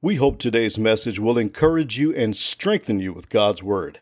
We hope today's message will encourage you and strengthen you with God's Word.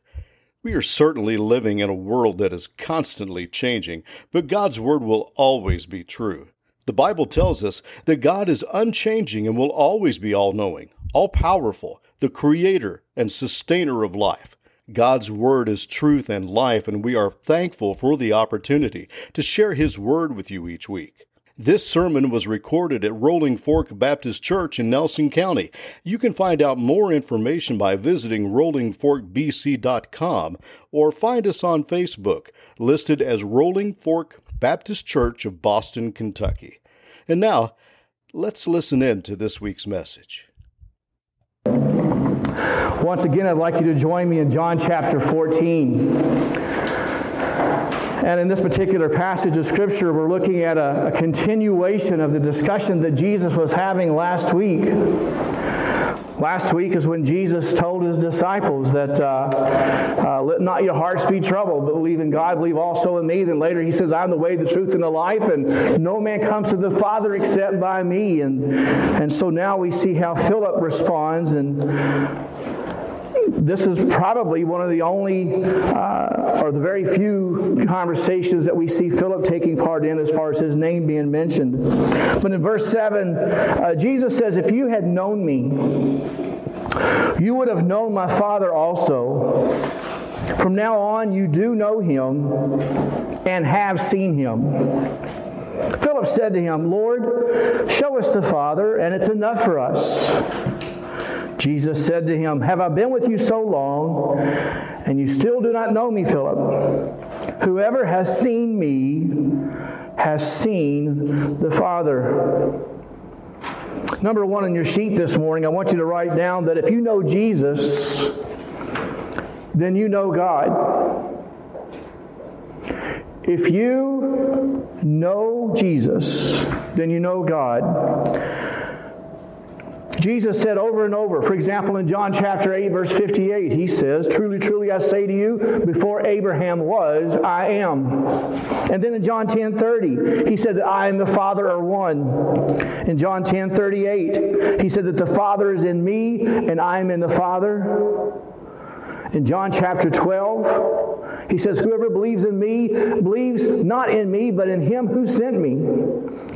We are certainly living in a world that is constantly changing, but God's Word will always be true. The Bible tells us that God is unchanging and will always be all knowing, all powerful, the creator and sustainer of life. God's Word is truth and life, and we are thankful for the opportunity to share His Word with you each week. This sermon was recorded at Rolling Fork Baptist Church in Nelson County. You can find out more information by visiting rollingforkbc.com or find us on Facebook, listed as Rolling Fork Baptist Church of Boston, Kentucky. And now, let's listen in to this week's message. Once again, I'd like you to join me in John chapter 14. And in this particular passage of Scripture, we're looking at a, a continuation of the discussion that Jesus was having last week. Last week is when Jesus told his disciples that uh, uh, let not your hearts be troubled, but believe in God, believe also in me. Then later he says, I'm the way, the truth, and the life, and no man comes to the Father except by me. And, and so now we see how Philip responds, and this is probably one of the only, uh, or the very few conversations that we see Philip taking part in as far as his name being mentioned. But in verse 7, uh, Jesus says, If you had known me, you would have known my Father also. From now on, you do know him and have seen him. Philip said to him, Lord, show us the Father, and it's enough for us. Jesus said to him, Have I been with you so long, and you still do not know me, Philip? Whoever has seen me has seen the Father. Number one on your sheet this morning, I want you to write down that if you know Jesus, then you know God. If you know Jesus, then you know God. Jesus said over and over, for example, in John chapter 8, verse 58, he says, Truly, truly, I say to you, before Abraham was, I am. And then in John 10 30, he said that I and the Father are one. In John 10 38, he said that the Father is in me and I am in the Father. In John chapter 12, he says, Whoever believes in me believes not in me, but in him who sent me.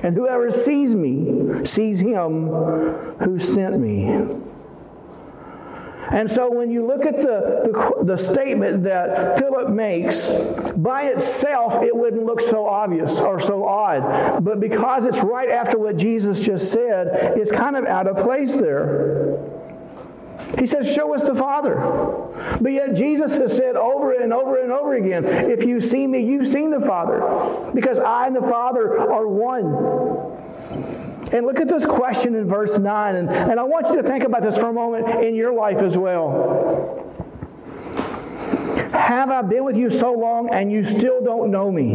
And whoever sees me sees him who sent me. And so when you look at the, the, the, statement that Philip makes, by itself, it wouldn't look so obvious or so odd. But because it's right after what Jesus just said, it's kind of out of place there. He says, Show us the Father. But yet Jesus has said over and over and over again, If you see me, you've seen the Father. Because I and the Father are one. And look at this question in verse 9. And, and I want you to think about this for a moment in your life as well. Have I been with you so long and you still don't know me?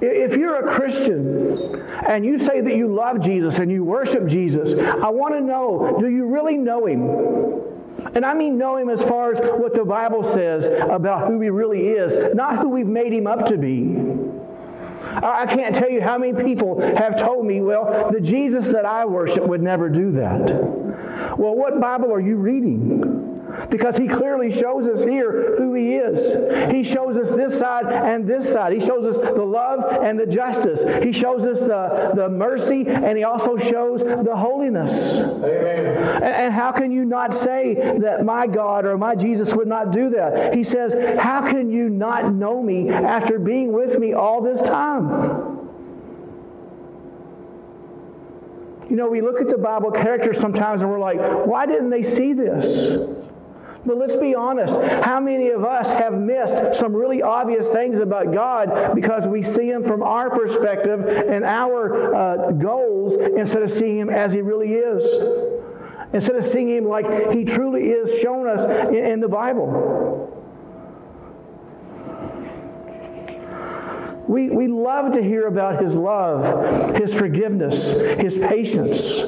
If you're a Christian and you say that you love Jesus and you worship Jesus, I want to know do you really know him? And I mean know him as far as what the Bible says about who he really is, not who we've made him up to be. I can't tell you how many people have told me, well, the Jesus that I worship would never do that. Well, what Bible are you reading? Because he clearly shows us here who he is. He shows us this side and this side. He shows us the love and the justice. He shows us the, the mercy and he also shows the holiness. Amen. And, and how can you not say that my God or my Jesus would not do that? He says, How can you not know me after being with me all this time? You know, we look at the Bible characters sometimes and we're like, why didn't they see this? But let's be honest. How many of us have missed some really obvious things about God because we see Him from our perspective and our uh, goals instead of seeing Him as He really is? Instead of seeing Him like He truly is shown us in, in the Bible. We, we love to hear about His love, His forgiveness, His patience.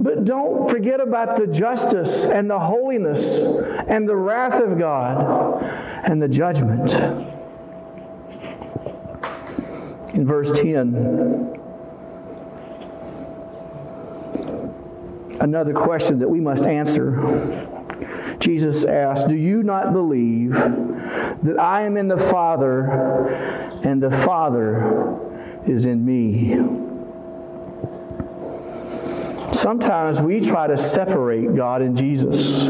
But don't forget about the justice and the holiness and the wrath of God and the judgment. In verse 10, another question that we must answer. Jesus asked, Do you not believe that I am in the Father and the Father is in me? Sometimes we try to separate God and Jesus.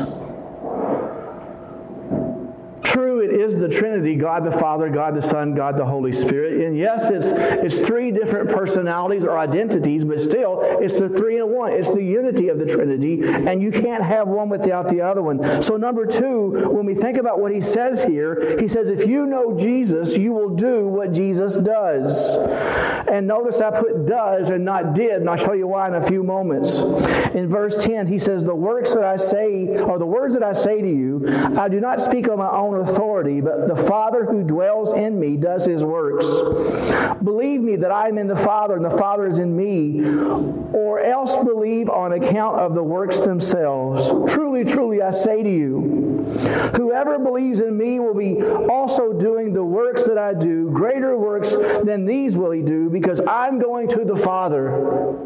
Is the Trinity God the Father, God the Son, God the Holy Spirit. And yes, it's, it's three different personalities or identities, but still, it's the three in one. It's the unity of the Trinity, and you can't have one without the other one. So, number two, when we think about what he says here, he says, if you know Jesus, you will do what Jesus does. And notice I put does and not did, and I'll show you why in a few moments. In verse 10, he says, The works that I say, or the words that I say to you, I do not speak on my own authority but the Father who dwells in me does his works. Believe me that I am in the Father and the Father is in me, or else believe on account of the works themselves. Truly, truly, I say to you, whoever believes in me will be also doing the works that I do. Greater works than these will he do, because I'm going to the Father.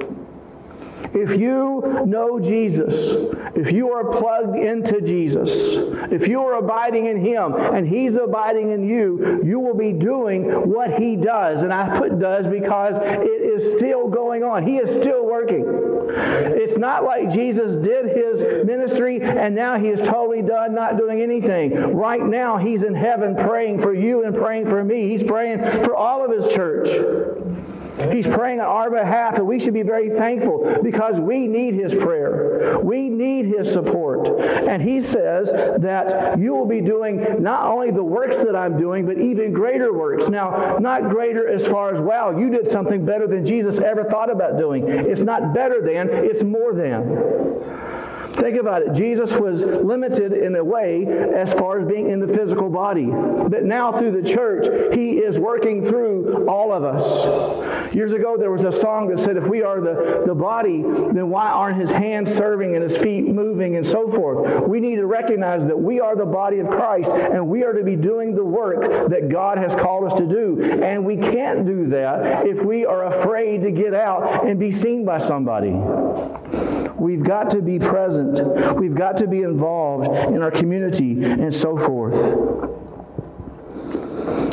If you know Jesus, if you are plugged into Jesus, if you are abiding in Him and He's abiding in you, you will be doing what He does. And I put does because it is still going on. He is still working. It's not like Jesus did His ministry and now He is totally done, not doing anything. Right now, He's in heaven praying for you and praying for me. He's praying for all of His church. He's praying on our behalf, and we should be very thankful because we need His prayer. We need His support. And He says that you will be doing not only the works that I'm doing, but even greater works. Now, not greater as far as, wow, you did something better than Jesus ever thought about doing. It's not better than, it's more than. Think about it. Jesus was limited in a way as far as being in the physical body. But now through the church, he is working through all of us. Years ago, there was a song that said, if we are the, the body, then why aren't his hands serving and his feet moving and so forth? We need to recognize that we are the body of Christ and we are to be doing the work that God has called us to do. And we can't do that if we are afraid to get out and be seen by somebody. We've got to be present. We've got to be involved in our community and so forth.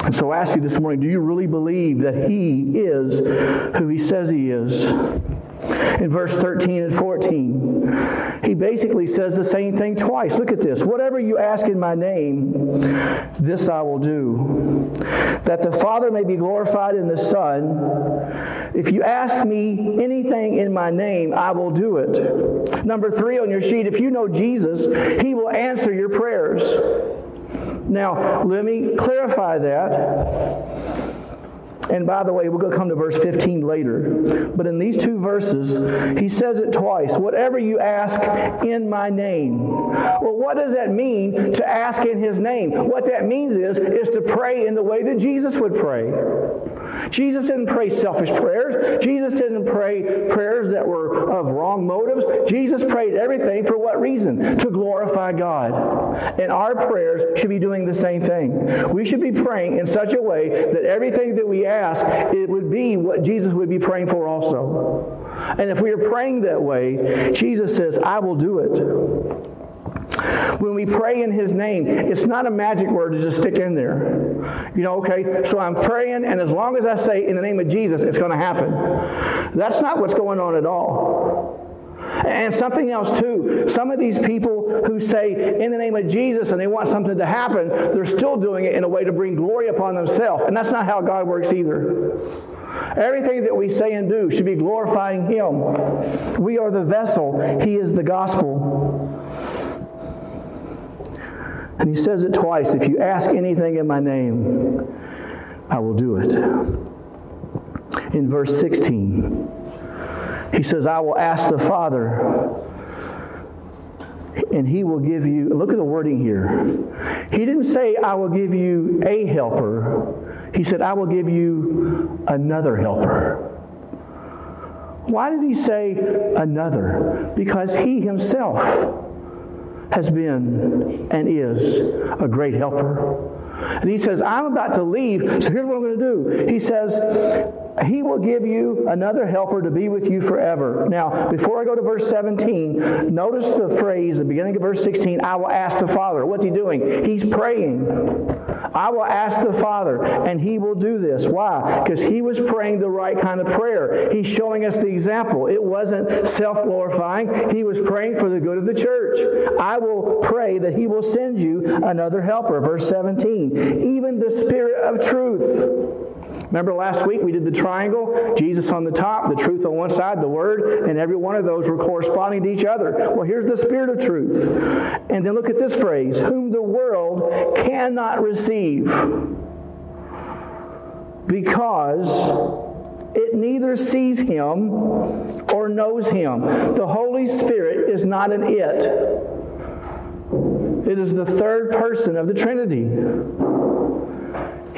And so I ask you this morning do you really believe that He is who He says He is? In verse 13 and 14, he basically says the same thing twice. Look at this. Whatever you ask in my name, this I will do, that the Father may be glorified in the Son. If you ask me anything in my name, I will do it. Number three on your sheet, if you know Jesus, he will answer your prayers. Now, let me clarify that. And by the way, we're going to come to verse 15 later. But in these two verses, he says it twice whatever you ask in my name. Well, what does that mean to ask in his name? What that means is, is to pray in the way that Jesus would pray. Jesus didn't pray selfish prayers. Jesus didn't pray prayers that were of wrong motives. Jesus prayed everything for what reason? To glorify God. And our prayers should be doing the same thing. We should be praying in such a way that everything that we ask, it would be what Jesus would be praying for also. And if we are praying that way, Jesus says, I will do it. When we pray in His name, it's not a magic word to just stick in there. You know, okay, so I'm praying, and as long as I say in the name of Jesus, it's going to happen. That's not what's going on at all. And something else, too. Some of these people who say, in the name of Jesus, and they want something to happen, they're still doing it in a way to bring glory upon themselves. And that's not how God works either. Everything that we say and do should be glorifying Him. We are the vessel, He is the gospel. And He says it twice if you ask anything in my name, I will do it. In verse 16, he says, I will ask the Father, and he will give you, look at the wording here. He didn't say, I will give you a helper. He said, I will give you another helper. Why did he say another? Because he himself has been and is a great helper. And he says, I'm about to leave, so here's what I'm going to do. He says, he will give you another helper to be with you forever. Now, before I go to verse 17, notice the phrase, the beginning of verse 16, I will ask the Father. What's he doing? He's praying. I will ask the Father, and he will do this. Why? Because he was praying the right kind of prayer. He's showing us the example. It wasn't self glorifying, he was praying for the good of the church. I will pray that he will send you another helper. Verse 17, even the Spirit of truth Remember last week we did the triangle, Jesus on the top, the truth on one side, the Word, and every one of those were corresponding to each other. Well, here's the Spirit of truth. And then look at this phrase whom the world cannot receive because it neither sees him or knows him. The Holy Spirit is not an it, it is the third person of the Trinity.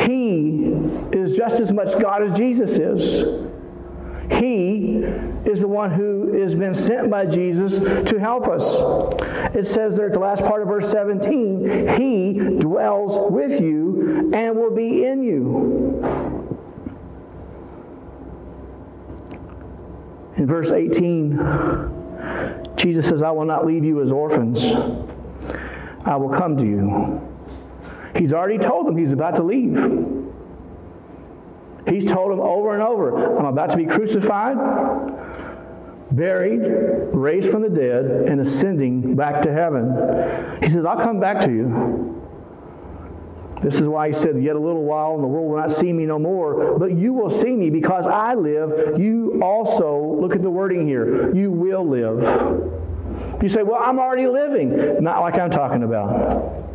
He is just as much God as Jesus is. He is the one who has been sent by Jesus to help us. It says there at the last part of verse 17, He dwells with you and will be in you. In verse 18, Jesus says, I will not leave you as orphans, I will come to you. He's already told them he's about to leave. He's told them over and over, I'm about to be crucified, buried, raised from the dead, and ascending back to heaven. He says, I'll come back to you. This is why he said, Yet a little while, and the world will not see me no more, but you will see me because I live. You also, look at the wording here, you will live. You say, Well, I'm already living. Not like I'm talking about.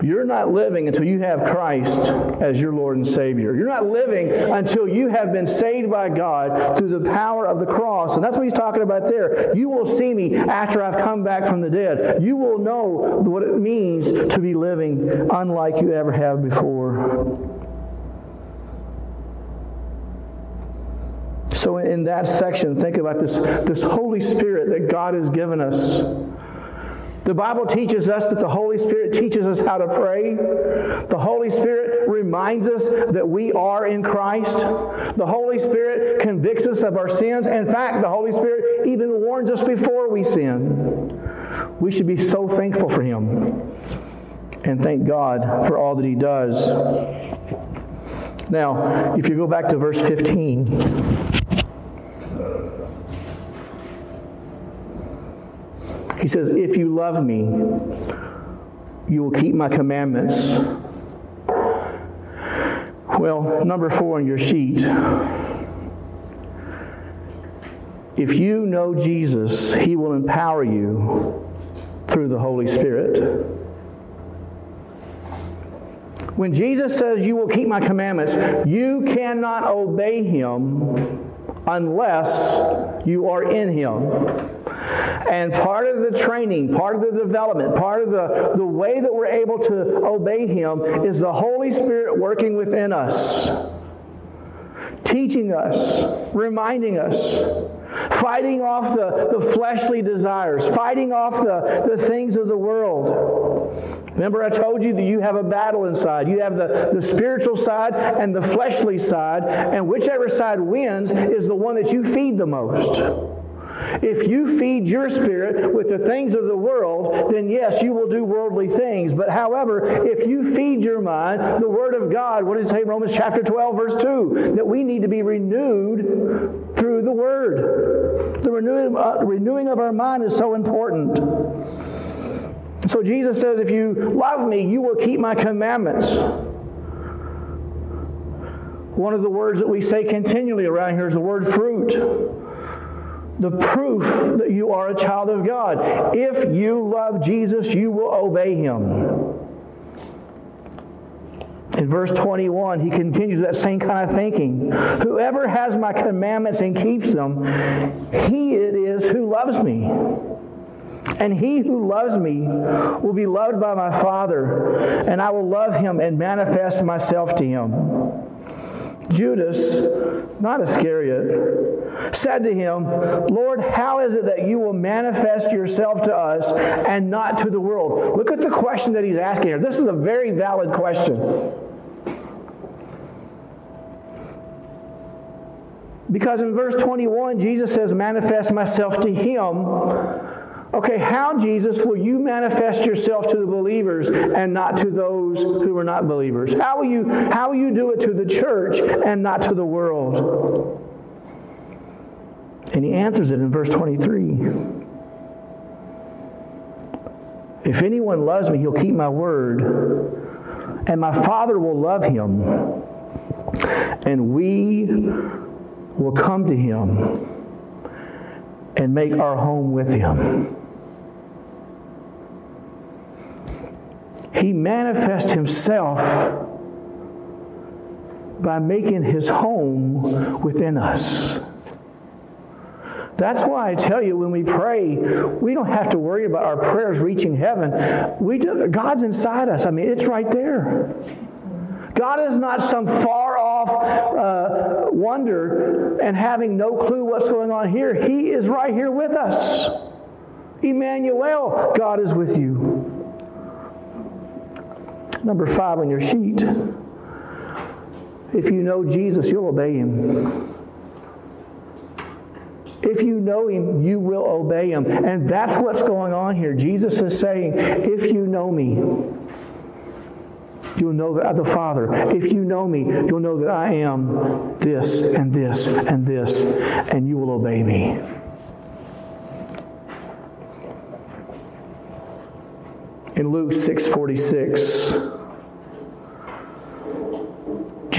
You're not living until you have Christ as your Lord and Savior. You're not living until you have been saved by God through the power of the cross. And that's what he's talking about there. You will see me after I've come back from the dead. You will know what it means to be living unlike you ever have before. So, in that section, think about this, this Holy Spirit that God has given us. The Bible teaches us that the Holy Spirit teaches us how to pray. The Holy Spirit reminds us that we are in Christ. The Holy Spirit convicts us of our sins. In fact, the Holy Spirit even warns us before we sin. We should be so thankful for Him and thank God for all that He does. Now, if you go back to verse 15, He says, If you love me, you will keep my commandments. Well, number four on your sheet. If you know Jesus, He will empower you through the Holy Spirit. When Jesus says, You will keep my commandments, you cannot obey Him unless you are in Him. And part of the training, part of the development, part of the, the way that we're able to obey Him is the Holy Spirit working within us, teaching us, reminding us, fighting off the, the fleshly desires, fighting off the, the things of the world. Remember, I told you that you have a battle inside. You have the, the spiritual side and the fleshly side, and whichever side wins is the one that you feed the most. If you feed your spirit with the things of the world, then yes, you will do worldly things. But however, if you feed your mind the Word of God, what does it say Romans chapter 12, verse 2? That we need to be renewed through the Word. The renewing, uh, renewing of our mind is so important. So Jesus says, If you love me, you will keep my commandments. One of the words that we say continually around here is the word fruit the proof that you are a child of God. If you love Jesus, you will obey him. In verse 21, he continues that same kind of thinking. Whoever has my commandments and keeps them, he it is who loves me. And he who loves me will be loved by my Father, and I will love him and manifest myself to him. Judas, not Iscariot, said to him, Lord, how is it that you will manifest yourself to us and not to the world? Look at the question that he's asking here. This is a very valid question. Because in verse 21, Jesus says, Manifest myself to him. Okay, how, Jesus, will you manifest yourself to the believers and not to those who are not believers? How will you, how will you do it to the church and not to the world? And he answers it in verse 23. If anyone loves me, he'll keep my word, and my Father will love him, and we will come to him and make our home with him. He manifests himself by making his home within us. That's why I tell you when we pray, we don't have to worry about our prayers reaching heaven. We do, God's inside us. I mean, it's right there. God is not some far off uh, wonder and having no clue what's going on here. He is right here with us. Emmanuel, God is with you. Number five on your sheet. If you know Jesus, you'll obey him. If you know him, you will obey him. And that's what's going on here. Jesus is saying, if you know me, you'll know that the Father. If you know me, you'll know that I am this and this and this, and you will obey me. In Luke 6:46,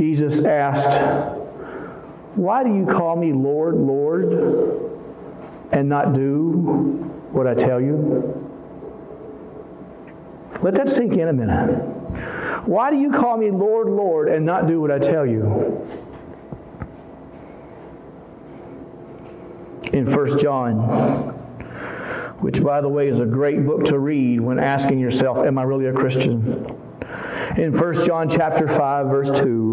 Jesus asked, why do you call me Lord, Lord, and not do what I tell you? Let that sink in a minute. Why do you call me Lord, Lord, and not do what I tell you? In 1 John, which, by the way, is a great book to read when asking yourself, Am I really a Christian? In 1 John chapter 5, verse 2,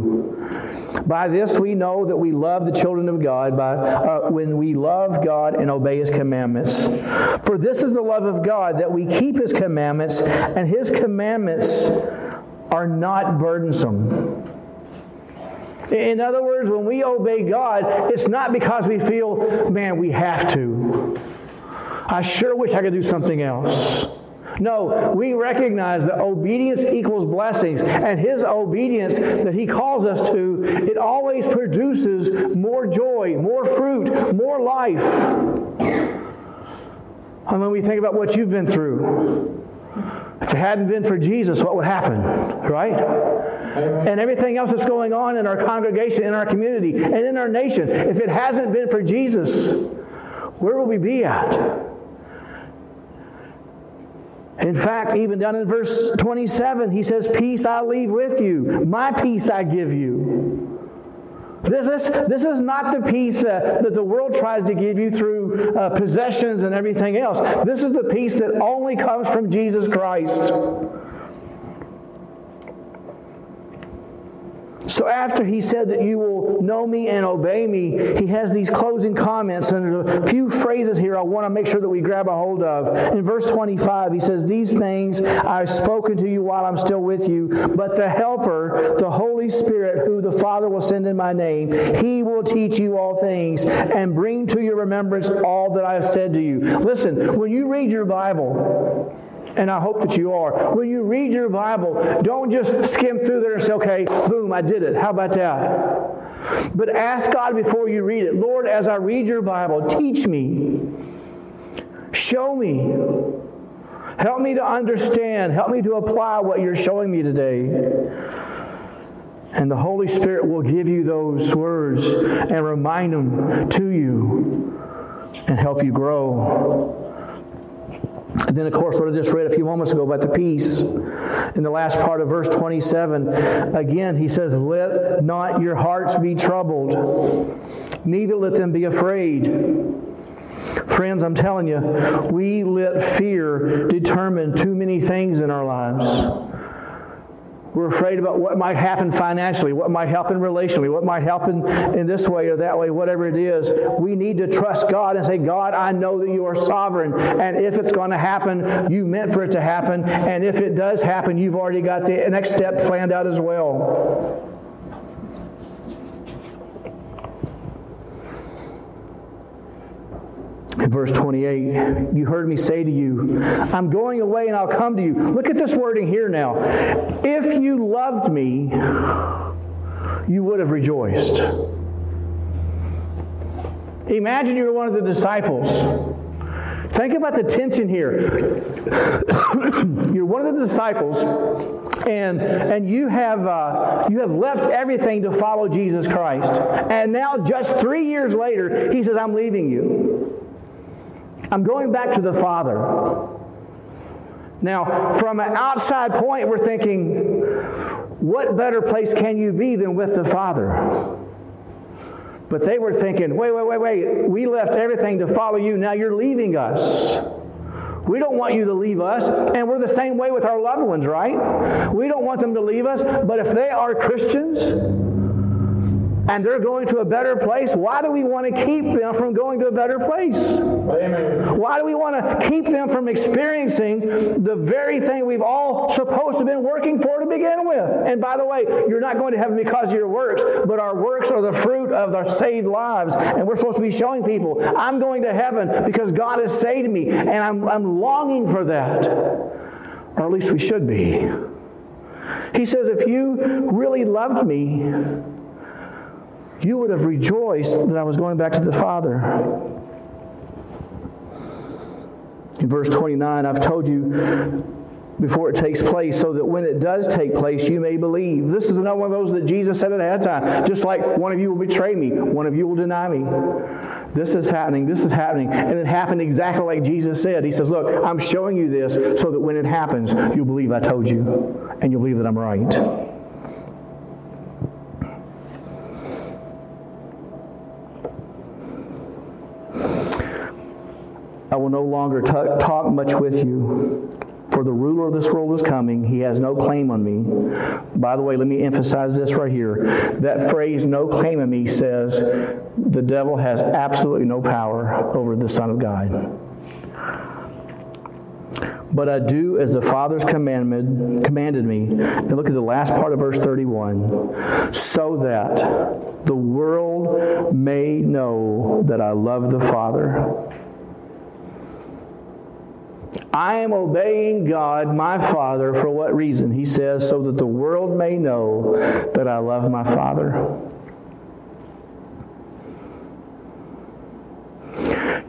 by this we know that we love the children of God by, uh, when we love God and obey His commandments. For this is the love of God, that we keep His commandments, and His commandments are not burdensome. In other words, when we obey God, it's not because we feel, man, we have to. I sure wish I could do something else. No, we recognize that obedience equals blessings, and His obedience that He calls us to, it always produces more joy, more fruit, more life. And when we think about what you've been through, if it hadn't been for Jesus, what would happen? Right? And everything else that's going on in our congregation, in our community, and in our nation, if it hasn't been for Jesus, where will we be at? In fact, even down in verse 27, he says, Peace I leave with you, my peace I give you. This is, this is not the peace that, that the world tries to give you through uh, possessions and everything else. This is the peace that only comes from Jesus Christ. So after he said that you will know me and obey me, he has these closing comments, and there's a few phrases here I want to make sure that we grab a hold of. In verse 25, he says, These things I've spoken to you while I'm still with you, but the Helper, the Holy Spirit, who the Father will send in my name, he will teach you all things and bring to your remembrance all that I have said to you. Listen, when you read your Bible, and I hope that you are. When you read your Bible, don't just skim through there and say, okay, boom, I did it. How about that? But ask God before you read it Lord, as I read your Bible, teach me, show me, help me to understand, help me to apply what you're showing me today. And the Holy Spirit will give you those words and remind them to you and help you grow. And then, of course, what I just read a few moments ago about the peace. In the last part of verse 27, again, he says, Let not your hearts be troubled, neither let them be afraid. Friends, I'm telling you, we let fear determine too many things in our lives. We're afraid about what might happen financially, what might happen relationally, what might happen in this way or that way, whatever it is. We need to trust God and say, God, I know that you are sovereign. And if it's going to happen, you meant for it to happen. And if it does happen, you've already got the next step planned out as well. Verse 28, you heard me say to you, I'm going away and I'll come to you. Look at this wording here now. If you loved me, you would have rejoiced. Imagine you're one of the disciples. Think about the tension here. you're one of the disciples, and and you have uh, you have left everything to follow Jesus Christ, and now just three years later, he says, "I'm leaving you. I'm going back to the Father." Now, from an outside point, we're thinking, what better place can you be than with the Father? But they were thinking, wait, wait, wait, wait, we left everything to follow you. Now you're leaving us. We don't want you to leave us. And we're the same way with our loved ones, right? We don't want them to leave us. But if they are Christians, and they're going to a better place, why do we want to keep them from going to a better place? Amen. Why do we want to keep them from experiencing the very thing we've all supposed to have been working for to begin with? And by the way, you're not going to heaven because of your works, but our works are the fruit of our saved lives. And we're supposed to be showing people, I'm going to heaven because God has saved me, and I'm, I'm longing for that. Or at least we should be. He says, if you really loved me, you would have rejoiced that I was going back to the Father. In verse 29, I've told you before it takes place, so that when it does take place, you may believe. This is another one of those that Jesus said ahead of time. Just like one of you will betray me, one of you will deny me. This is happening, this is happening. And it happened exactly like Jesus said. He says, Look, I'm showing you this so that when it happens, you'll believe I told you, and you'll believe that I'm right. Will no longer t- talk much with you, for the ruler of this world is coming. He has no claim on me. By the way, let me emphasize this right here. That phrase, no claim on me, says the devil has absolutely no power over the Son of God. But I do as the Father's commandment, commanded me. And look at the last part of verse 31 so that the world may know that I love the Father I am obeying God, my Father, for what reason? He says, so that the world may know that I love my Father.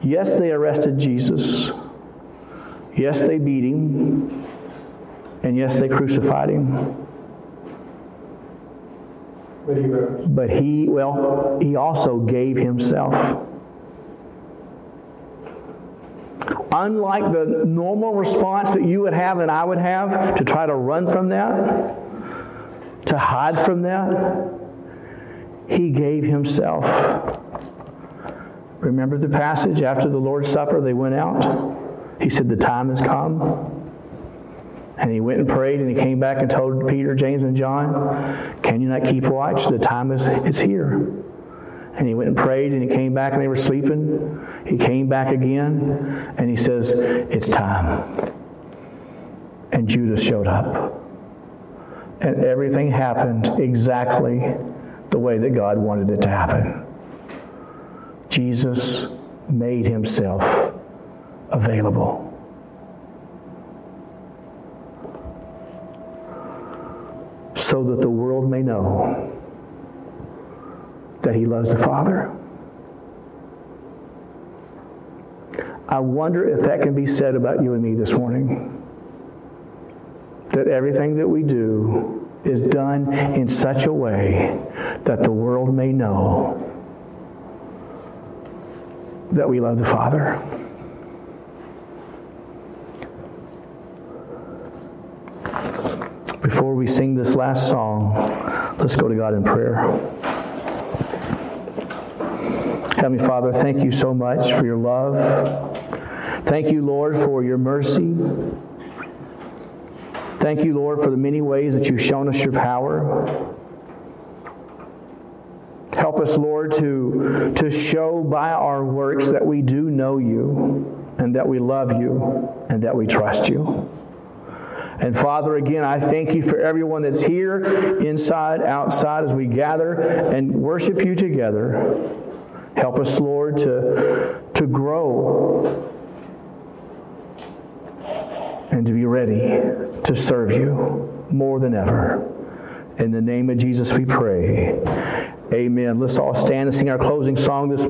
Yes, they arrested Jesus. Yes, they beat him. And yes, they crucified him. But he, well, he also gave himself. Unlike the normal response that you would have and I would have to try to run from that, to hide from that, he gave himself. Remember the passage after the Lord's Supper, they went out? He said, The time has come. And he went and prayed and he came back and told Peter, James, and John, Can you not keep watch? The time is, is here. And he went and prayed and he came back and they were sleeping. He came back again and he says, It's time. And Judas showed up. And everything happened exactly the way that God wanted it to happen. Jesus made himself available. So that the world may know that he loves the Father. I wonder if that can be said about you and me this morning. That everything that we do is done in such a way that the world may know that we love the Father. Before we sing this last song, let's go to God in prayer. Heavenly Father, thank you so much for your love. Thank you, Lord, for your mercy. Thank you, Lord, for the many ways that you've shown us your power. Help us, Lord, to, to show by our works that we do know you and that we love you and that we trust you. And Father, again, I thank you for everyone that's here, inside, outside, as we gather and worship you together. Help us, Lord, to, to grow and to be ready to serve you more than ever. In the name of Jesus, we pray. Amen. Let's all stand and sing our closing song this